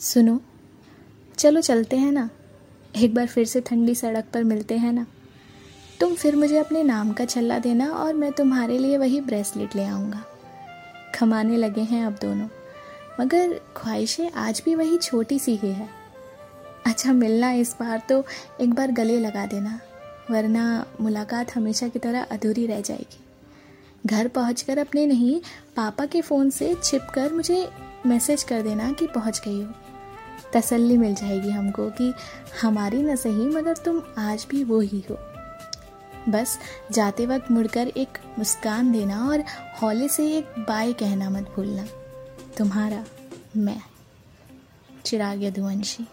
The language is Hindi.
सुनो, चलो चलते हैं ना। एक बार फिर से ठंडी सड़क पर मिलते हैं ना। तुम फिर मुझे अपने नाम का छल्ला देना और मैं तुम्हारे लिए वही ब्रेसलेट ले आऊँगा। खमाने लगे हैं अब दोनों, मगर ख्वाहिशें आज भी वही छोटी सी ही है। अच्छा मिलना इस बार तो एक बार गले लगा देना, वरना मुलाकात हमेशा की तरह अधूरी रह जाएगी। घर पहुंचकर अपने नहीं, पापा के फ़ोन से छिप कर मुझे मैसेज कर देना कि पहुँच गई हो। तसल्ली मिल जाएगी हमको कि हमारी न सही, मगर तुम आज भी वो ही हो। बस जाते वक्त मुड़कर एक मुस्कान देना और हौले से एक बाय कहना मत भूलना। तुम्हारा, मैं, चिराग यदुवंशी।